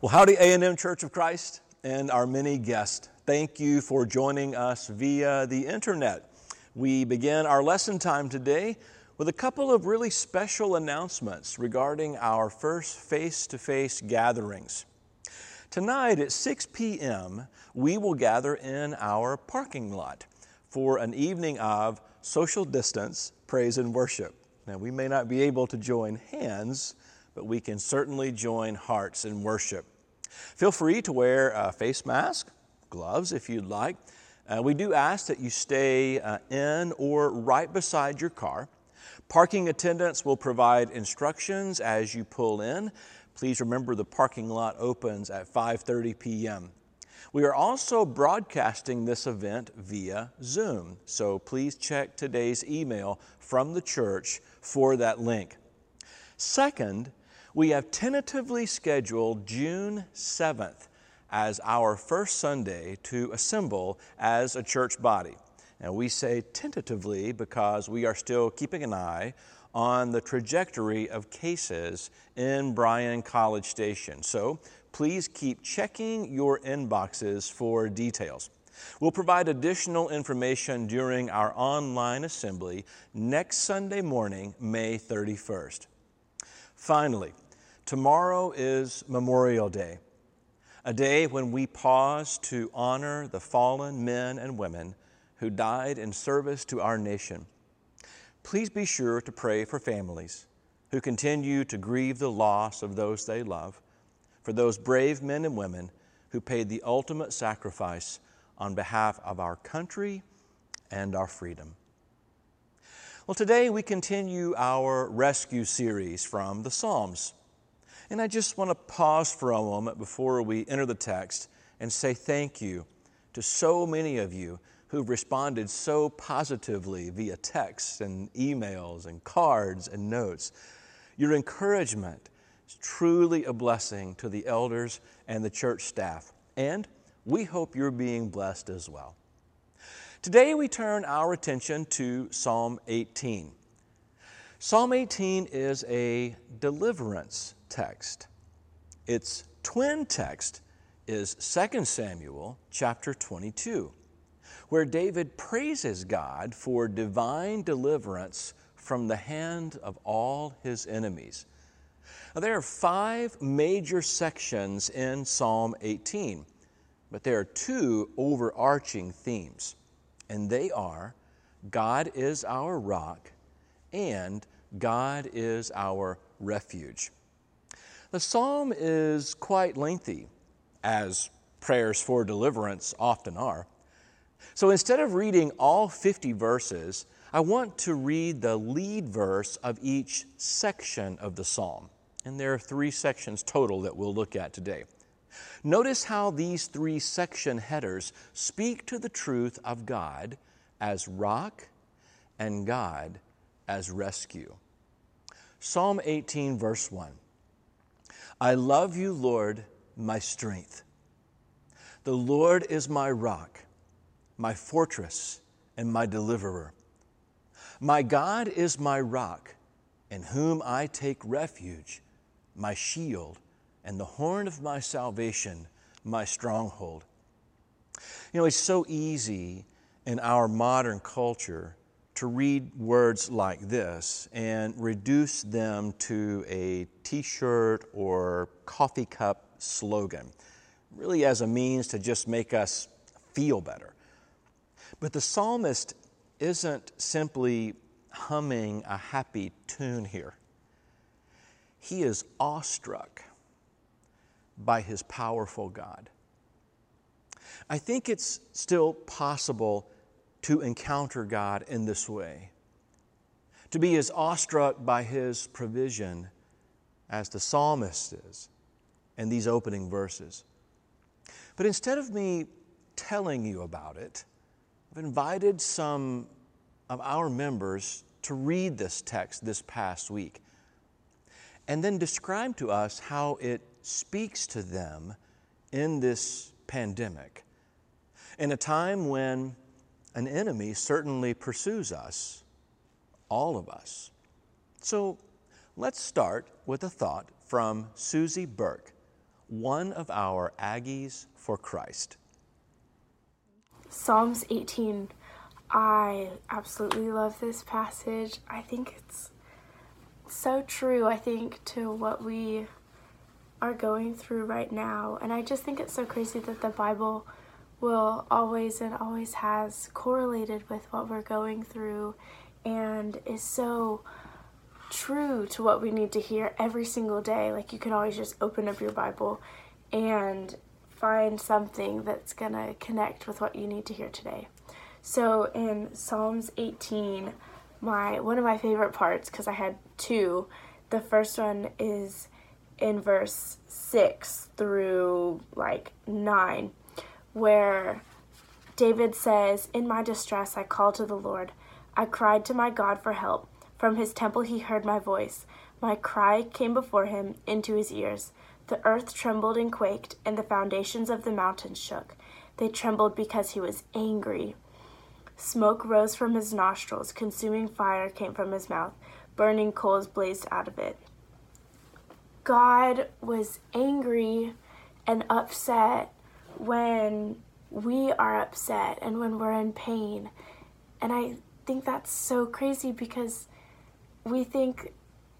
Well, howdy, A&M Church of Christ and our many guests. Thank you for joining us via the internet. We begin our lesson time today with a couple of really special announcements regarding our first face to face gatherings. Tonight at 6 p.m., we will gather in our parking lot for an evening of social distance, praise, and worship. Now, we may not be able to join hands, but we can certainly join hearts in worship. Feel free to wear a face mask, gloves if you'd like. Uh, we do ask that you stay uh, in or right beside your car. Parking attendants will provide instructions as you pull in. Please remember the parking lot opens at 5:30 p.m. We are also broadcasting this event via Zoom, so please check today's email from the church for that link. Second, we have tentatively scheduled June 7th as our first Sunday to assemble as a church body. And we say tentatively because we are still keeping an eye on the trajectory of cases in Bryan College Station. So please keep checking your inboxes for details. We'll provide additional information during our online assembly next Sunday morning, May 31st. Finally, Tomorrow is Memorial Day, a day when we pause to honor the fallen men and women who died in service to our nation. Please be sure to pray for families who continue to grieve the loss of those they love, for those brave men and women who paid the ultimate sacrifice on behalf of our country and our freedom. Well, today we continue our rescue series from the Psalms. And I just want to pause for a moment before we enter the text and say thank you to so many of you who've responded so positively via texts and emails and cards and notes. Your encouragement is truly a blessing to the elders and the church staff, and we hope you're being blessed as well. Today we turn our attention to Psalm 18. Psalm 18 is a deliverance text. Its twin text is 2 Samuel chapter 22, where David praises God for divine deliverance from the hand of all his enemies. Now, there are five major sections in Psalm 18, but there are two overarching themes, and they are God is our rock and God is our refuge. The psalm is quite lengthy, as prayers for deliverance often are. So instead of reading all 50 verses, I want to read the lead verse of each section of the psalm. And there are three sections total that we'll look at today. Notice how these three section headers speak to the truth of God as rock and God as rescue. Psalm 18, verse 1. I love you, Lord, my strength. The Lord is my rock, my fortress, and my deliverer. My God is my rock, in whom I take refuge, my shield, and the horn of my salvation, my stronghold. You know, it's so easy in our modern culture to read words like this and reduce them to a t shirt or coffee cup slogan, really as a means to just make us feel better. But the psalmist isn't simply humming a happy tune here, he is awestruck by his powerful God. I think it's still possible to encounter God in this way, to be as awestruck by His provision as the psalmist is in these opening verses. But instead of me telling you about it, I've invited some of our members to read this text this past week and then describe to us how it speaks to them in this pandemic. In a time when an enemy certainly pursues us, all of us. So let's start with a thought from Susie Burke, one of our Aggies for Christ. Psalms 18. I absolutely love this passage. I think it's so true, I think, to what we are going through right now. And I just think it's so crazy that the Bible will always and always has correlated with what we're going through and is so true to what we need to hear every single day. Like you can always just open up your Bible and find something that's going to connect with what you need to hear today. So in Psalms 18, my one of my favorite parts cuz I had two. The first one is in verse 6 through like 9 where David says, "In my distress I called to the Lord. I cried to my God for help. From his temple he heard my voice. My cry came before him into his ears. The earth trembled and quaked, and the foundations of the mountains shook. They trembled because he was angry. Smoke rose from his nostrils, consuming fire came from his mouth, burning coals blazed out of it. God was angry and upset when we are upset and when we're in pain. And I think that's so crazy because we think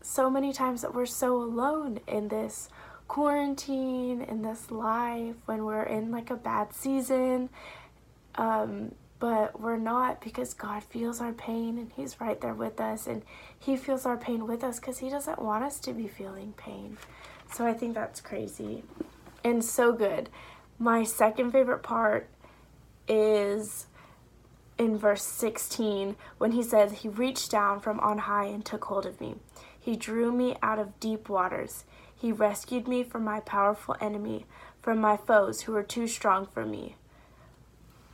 so many times that we're so alone in this quarantine, in this life, when we're in like a bad season. Um, but we're not because God feels our pain and He's right there with us, and He feels our pain with us because He doesn't want us to be feeling pain. So I think that's crazy and so good. My second favorite part is in verse 16 when he says, He reached down from on high and took hold of me. He drew me out of deep waters. He rescued me from my powerful enemy, from my foes who were too strong for me.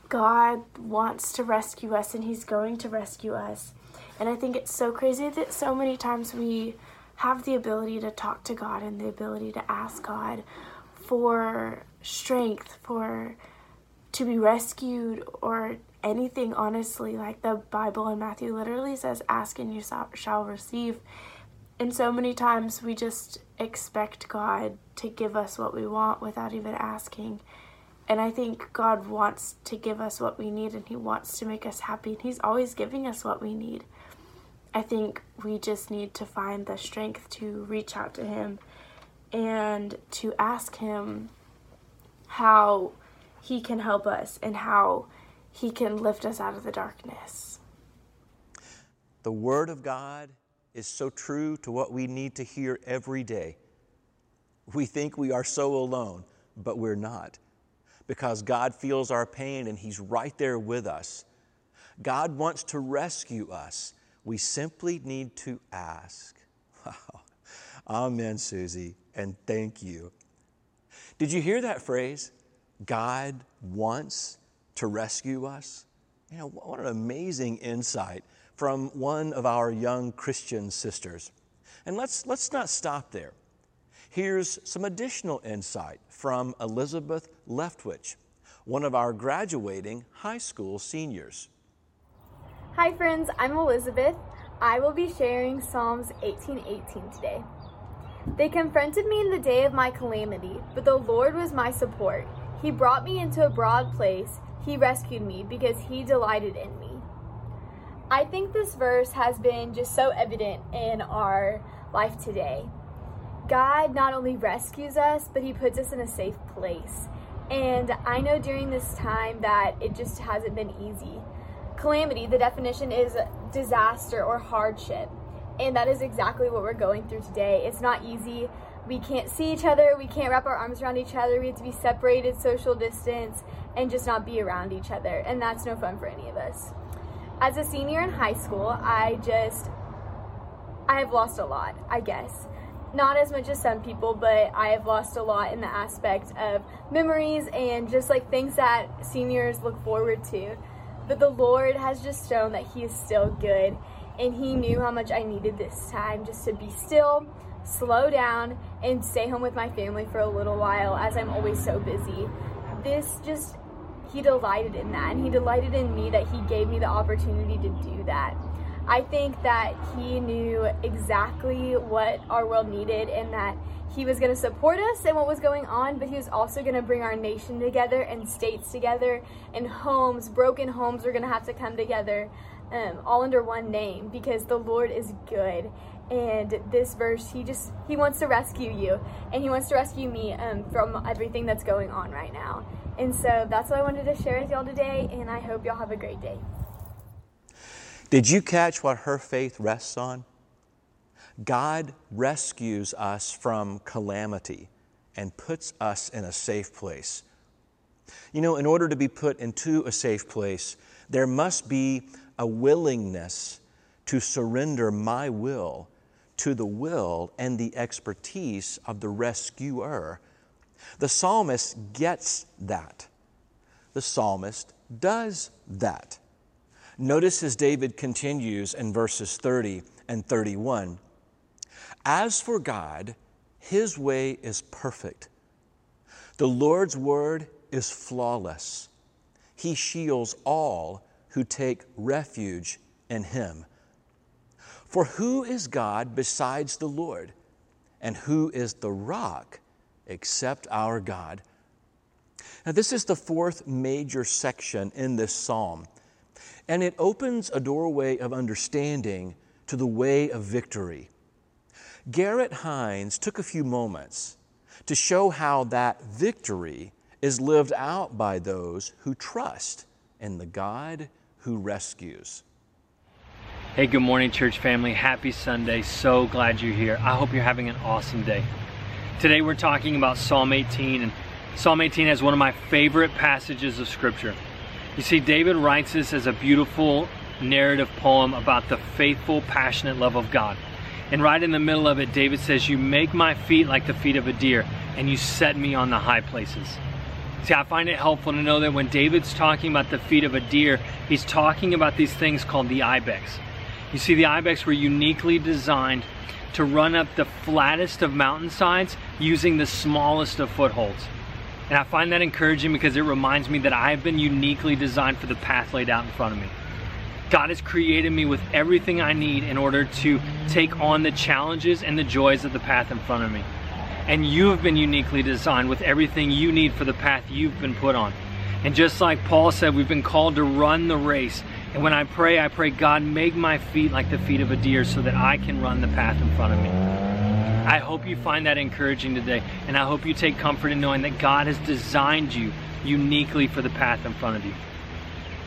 God wants to rescue us and He's going to rescue us. And I think it's so crazy that so many times we have the ability to talk to God and the ability to ask God for strength, for to be rescued or anything honestly. Like the bible in matthew literally says ask and you shall receive. And so many times we just expect god to give us what we want without even asking. And i think god wants to give us what we need and he wants to make us happy and he's always giving us what we need. I think we just need to find the strength to reach out to him and to ask him how he can help us and how he can lift us out of the darkness. The Word of God is so true to what we need to hear every day. We think we are so alone, but we're not because God feels our pain and He's right there with us. God wants to rescue us. We simply need to ask. Wow. Amen, Susie, and thank you. Did you hear that phrase? God wants to rescue us? You know, what an amazing insight from one of our young Christian sisters. And let's, let's not stop there. Here's some additional insight from Elizabeth Leftwich, one of our graduating high school seniors. Hi, friends, I'm Elizabeth. I will be sharing Psalms 18:18 today. They confronted me in the day of my calamity, but the Lord was my support. He brought me into a broad place. He rescued me because he delighted in me. I think this verse has been just so evident in our life today. God not only rescues us, but he puts us in a safe place. And I know during this time that it just hasn't been easy. Calamity, the definition is disaster or hardship. And that is exactly what we're going through today. It's not easy we can't see each other, we can't wrap our arms around each other, we have to be separated, social distance, and just not be around each other. And that's no fun for any of us. As a senior in high school, I just, I have lost a lot, I guess. Not as much as some people, but I have lost a lot in the aspect of memories and just like things that seniors look forward to. But the Lord has just shown that He is still good, and He knew how much I needed this time just to be still slow down, and stay home with my family for a little while as I'm always so busy. This just, he delighted in that, and he delighted in me that he gave me the opportunity to do that. I think that he knew exactly what our world needed and that he was going to support us and what was going on, but he was also going to bring our nation together and states together and homes, broken homes, are going to have to come together um, all under one name because the Lord is good. And this verse, he just he wants to rescue you, and he wants to rescue me um, from everything that's going on right now. And so that's what I wanted to share with y'all today, and I hope y'all have a great day. Did you catch what her faith rests on? God rescues us from calamity and puts us in a safe place. You know, in order to be put into a safe place, there must be a willingness to surrender my will to the will and the expertise of the rescuer. The psalmist gets that. The psalmist does that. Notice as David continues in verses 30 and 31 As for God, his way is perfect. The Lord's word is flawless. He shields all who take refuge in him. For who is God besides the Lord? And who is the rock except our God? Now, this is the fourth major section in this psalm, and it opens a doorway of understanding to the way of victory. Garrett Hines took a few moments to show how that victory is lived out by those who trust in the God who rescues. Hey, good morning, church family. Happy Sunday. So glad you're here. I hope you're having an awesome day. Today we're talking about Psalm 18, and Psalm 18 is one of my favorite passages of Scripture. You see, David writes this as a beautiful narrative poem about the faithful, passionate love of God. And right in the middle of it, David says, You make my feet like the feet of a deer, and you set me on the high places. See, I find it helpful to know that when David's talking about the feet of a deer, he's talking about these things called the ibex. You see, the ibex were uniquely designed to run up the flattest of mountainsides using the smallest of footholds. And I find that encouraging because it reminds me that I have been uniquely designed for the path laid out in front of me. God has created me with everything I need in order to take on the challenges and the joys of the path in front of me. And you have been uniquely designed with everything you need for the path you've been put on. And just like Paul said, we've been called to run the race. And when I pray, I pray, God, make my feet like the feet of a deer so that I can run the path in front of me. I hope you find that encouraging today. And I hope you take comfort in knowing that God has designed you uniquely for the path in front of you.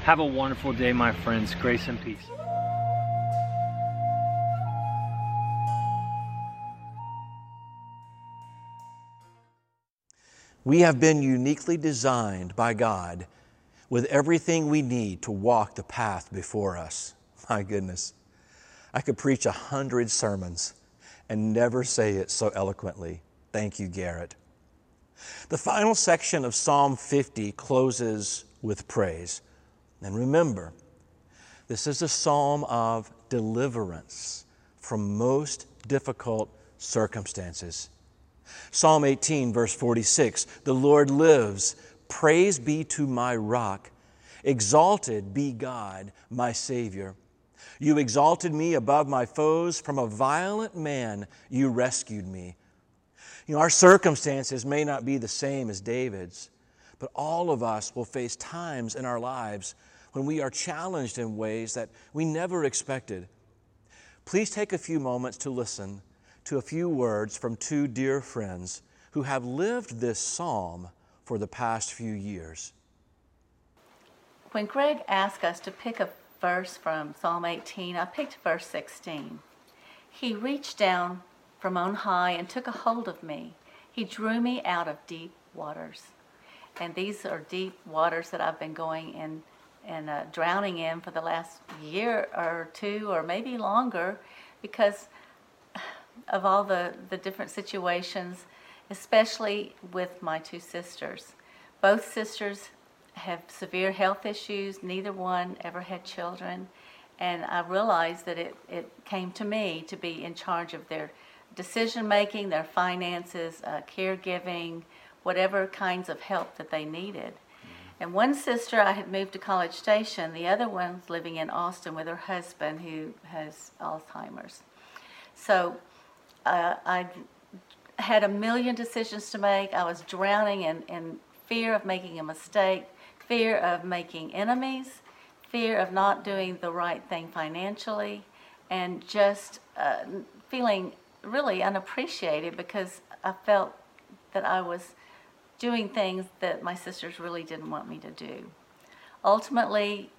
Have a wonderful day, my friends. Grace and peace. We have been uniquely designed by God with everything we need to walk the path before us. My goodness, I could preach a hundred sermons and never say it so eloquently. Thank you, Garrett. The final section of Psalm 50 closes with praise. And remember, this is a psalm of deliverance from most difficult circumstances. Psalm 18, verse 46 The Lord lives. Praise be to my rock. Exalted be God, my Savior. You exalted me above my foes. From a violent man, you rescued me. You know, our circumstances may not be the same as David's, but all of us will face times in our lives when we are challenged in ways that we never expected. Please take a few moments to listen to a few words from two dear friends who have lived this psalm for the past few years. When Greg asked us to pick a verse from Psalm 18, I picked verse 16. He reached down from on high and took a hold of me. He drew me out of deep waters. And these are deep waters that I've been going in and uh, drowning in for the last year or two or maybe longer because of all the, the different situations, especially with my two sisters. Both sisters have severe health issues, neither one ever had children. And I realized that it, it came to me to be in charge of their decision making, their finances, uh, caregiving, whatever kinds of help that they needed. And one sister I had moved to College Station, the other one's living in Austin with her husband who has Alzheimer's. So uh, I had a million decisions to make. I was drowning in, in fear of making a mistake, fear of making enemies, fear of not doing the right thing financially, and just uh, feeling really unappreciated because I felt that I was doing things that my sisters really didn't want me to do. Ultimately,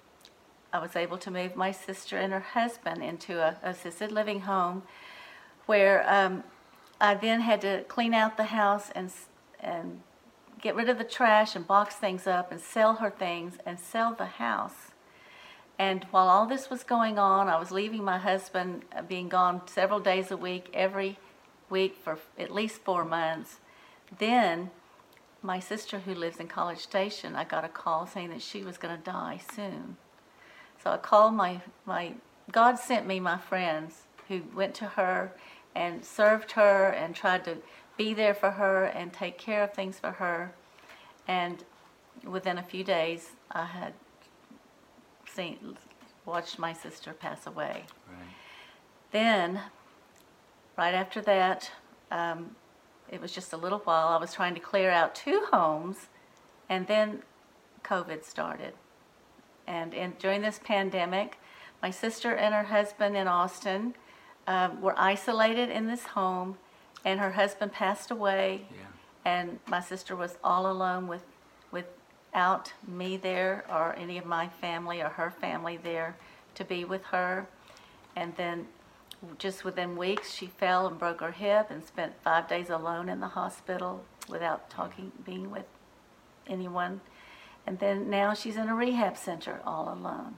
I was able to move my sister and her husband into a assisted living home where um, I then had to clean out the house and and get rid of the trash and box things up and sell her things and sell the house. And while all this was going on, I was leaving my husband, uh, being gone several days a week, every week for at least four months. Then, my sister, who lives in College Station, I got a call saying that she was going to die soon. So I called my, my, God sent me my friends who went to her and served her and tried to be there for her and take care of things for her. And within a few days, I had seen, watched my sister pass away. Right. Then, right after that, um, it was just a little while. I was trying to clear out two homes, and then COVID started. And in, during this pandemic, my sister and her husband in Austin um, were isolated in this home, and her husband passed away, Yeah. and my sister was all alone with without me there or any of my family or her family there to be with her. And then just within weeks, she fell and broke her hip and spent five days alone in the hospital without talking, being with anyone. And then now she's in a rehab center all alone.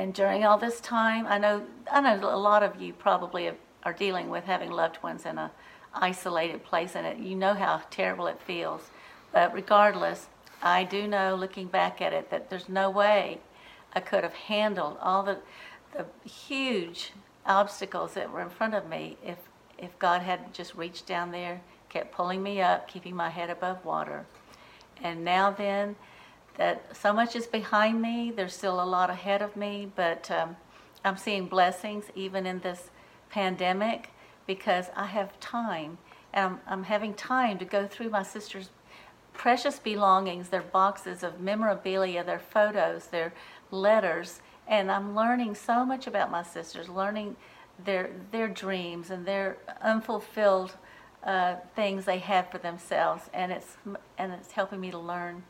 And during all this time, I know I know a lot of you probably have, are dealing with having loved ones in a isolated place, and it, you know how terrible it feels. But regardless, I do know, looking back at it, that there's no way I could have handled all the the huge obstacles that were in front of me if if God had just reached down there, kept pulling me up, keeping my head above water. And now then, that so much is behind me. There's still a lot ahead of me, but um, I'm seeing blessings even in this pandemic because I have time. And I'm, I'm having time to go through my sister's precious belongings, their boxes of memorabilia, their photos, their letters. And I'm learning so much about my sisters, learning their, their dreams and their unfulfilled uh, things they have for themselves. And it's, and it's helping me to learn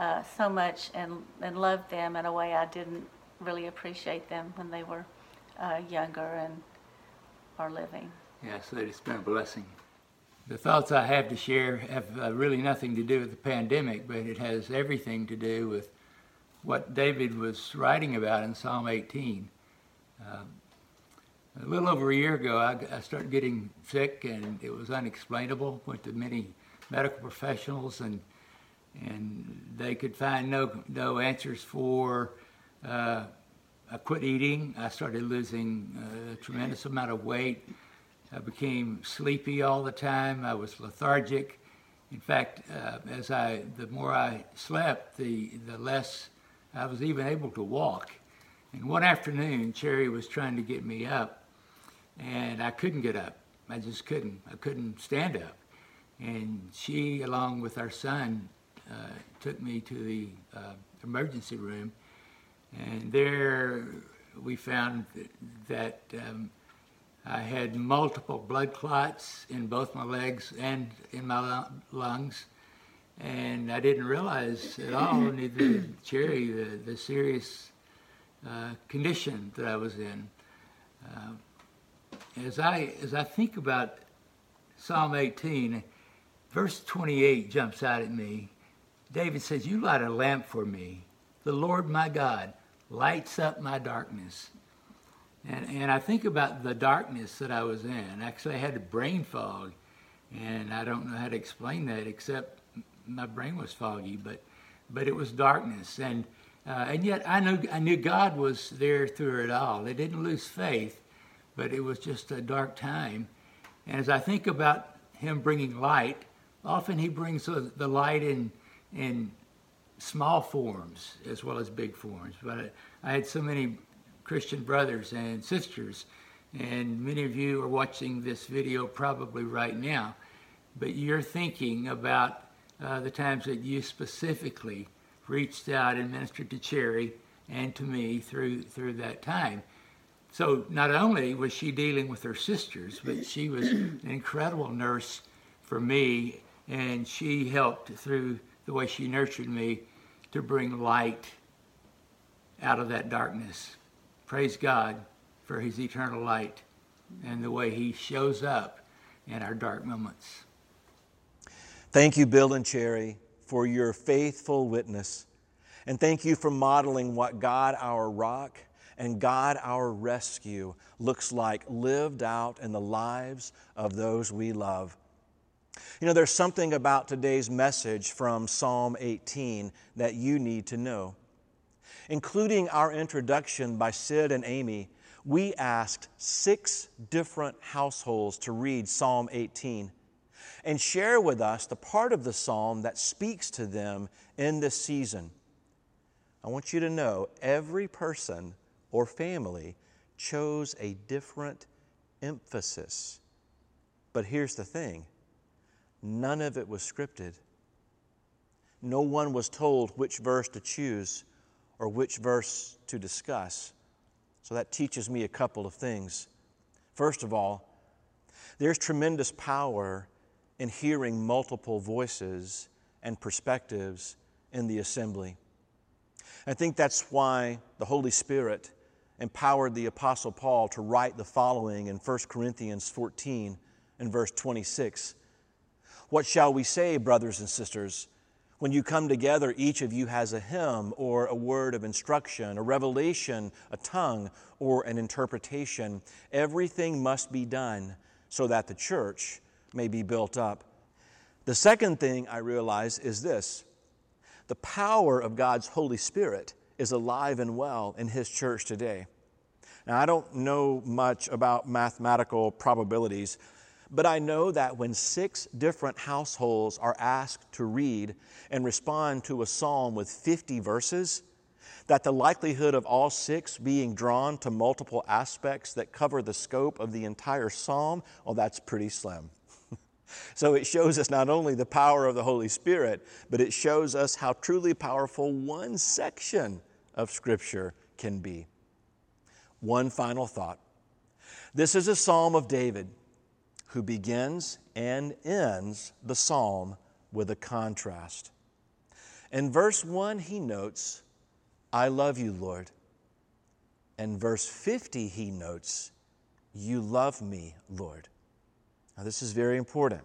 uh, so much and, and love them in a way I didn't really appreciate them when they were uh, younger and are living. Yeah, so it's been a blessing. The thoughts I have to share have uh, really nothing to do with the pandemic, but it has everything to do with what David was writing about in Psalm 18. Um, a little over a year ago, I, I started getting sick, and it was unexplainable. Went to many medical professionals, and and they could find no no answers for. Uh, I quit eating. I started losing a tremendous amount of weight. I became sleepy all the time. I was lethargic. In fact, uh, as I the more I slept, the the less I was even able to walk. And one afternoon, Cherry was trying to get me up, and I couldn't get up. I just couldn't. I couldn't stand up. And she, along with our son, uh, took me to the uh, emergency room, and there we found that um, I had multiple blood clots in both my legs and in my lungs, and I didn't realize at all, neither Cherry, the, the serious uh, condition that I was in. Uh, as I as I think about Psalm 18, verse 28 jumps out at me. David says, "You light a lamp for me. The Lord my God lights up my darkness." And, and I think about the darkness that I was in. Actually, I had a brain fog, and I don't know how to explain that except my brain was foggy, but but it was darkness, and uh, and yet I knew I knew God was there through it all. I didn't lose faith, but it was just a dark time. And as I think about Him bringing light, often He brings the light in in small forms as well as big forms. But I, I had so many Christian brothers and sisters, and many of you are watching this video probably right now. but you're thinking about uh, the times that you specifically reached out and ministered to Cherry and to me through through that time. So not only was she dealing with her sisters, but she was an incredible nurse for me, and she helped through the way she nurtured me to bring light out of that darkness. Praise God for His eternal light and the way He shows up in our dark moments. Thank you, Bill and Cherry, for your faithful witness. And thank you for modeling what God, our rock, and God, our rescue, looks like lived out in the lives of those we love. You know, there's something about today's message from Psalm 18 that you need to know. Including our introduction by Sid and Amy, we asked six different households to read Psalm 18 and share with us the part of the psalm that speaks to them in this season. I want you to know every person or family chose a different emphasis. But here's the thing none of it was scripted. No one was told which verse to choose or which verse to discuss. So that teaches me a couple of things. First of all, there's tremendous power in hearing multiple voices and perspectives in the assembly. I think that's why the Holy Spirit empowered the Apostle Paul to write the following in 1 Corinthians 14 and verse 26. What shall we say, brothers and sisters? When you come together, each of you has a hymn or a word of instruction, a revelation, a tongue, or an interpretation. Everything must be done so that the church may be built up. The second thing I realize is this the power of God's Holy Spirit is alive and well in His church today. Now, I don't know much about mathematical probabilities, but I know that when six different households are asked to read and respond to a psalm with 50 verses, that the likelihood of all six being drawn to multiple aspects that cover the scope of the entire psalm, well, that's pretty slim. So it shows us not only the power of the Holy Spirit, but it shows us how truly powerful one section of Scripture can be. One final thought. This is a psalm of David who begins and ends the psalm with a contrast. In verse 1, he notes, I love you, Lord. And verse 50, he notes, You love me, Lord. Now, this is very important.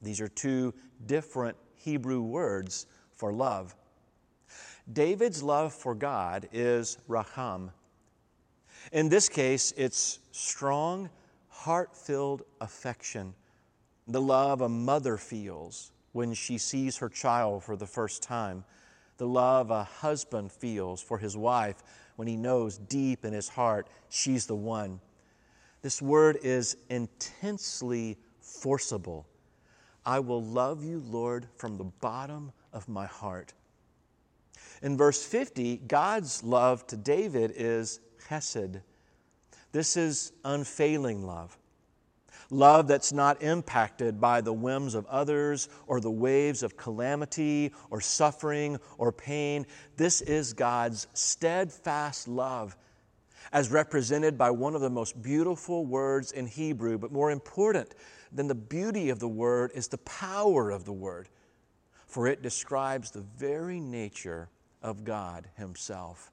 These are two different Hebrew words for love. David's love for God is raham. In this case, it's strong, heart filled affection, the love a mother feels when she sees her child for the first time, the love a husband feels for his wife when he knows deep in his heart she's the one. This word is intensely forcible. I will love you, Lord, from the bottom of my heart. In verse 50, God's love to David is chesed. This is unfailing love. Love that's not impacted by the whims of others or the waves of calamity or suffering or pain. This is God's steadfast love as represented by one of the most beautiful words in Hebrew, but more important than the beauty of the word is the power of the word, for it describes the very nature of God Himself.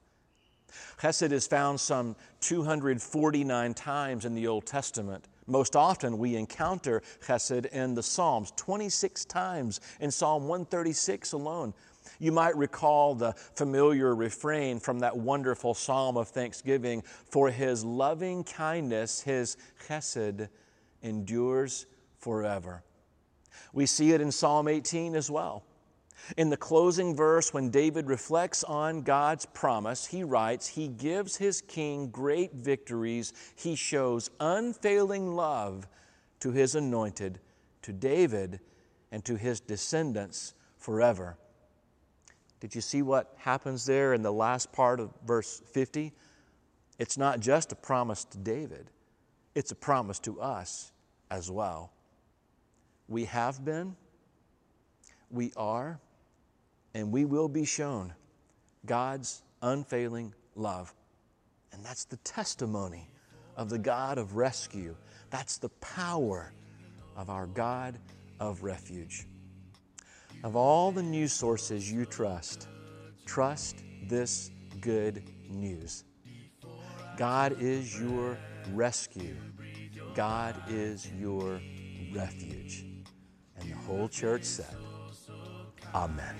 Chesed is found some 249 times in the Old Testament. Most often, we encounter chesed in the Psalms, 26 times in Psalm 136 alone. You might recall the familiar refrain from that wonderful psalm of thanksgiving For his loving kindness, his chesed, endures forever. We see it in Psalm 18 as well. In the closing verse, when David reflects on God's promise, he writes, He gives his king great victories. He shows unfailing love to his anointed, to David, and to his descendants forever. Did you see what happens there in the last part of verse 50? It's not just a promise to David, it's a promise to us as well. We have been, we are, and we will be shown God's unfailing love. And that's the testimony of the God of rescue. That's the power of our God of refuge. Of all the news sources you trust, trust this good news. God is your rescue. God is your refuge. And the whole church said, Amen.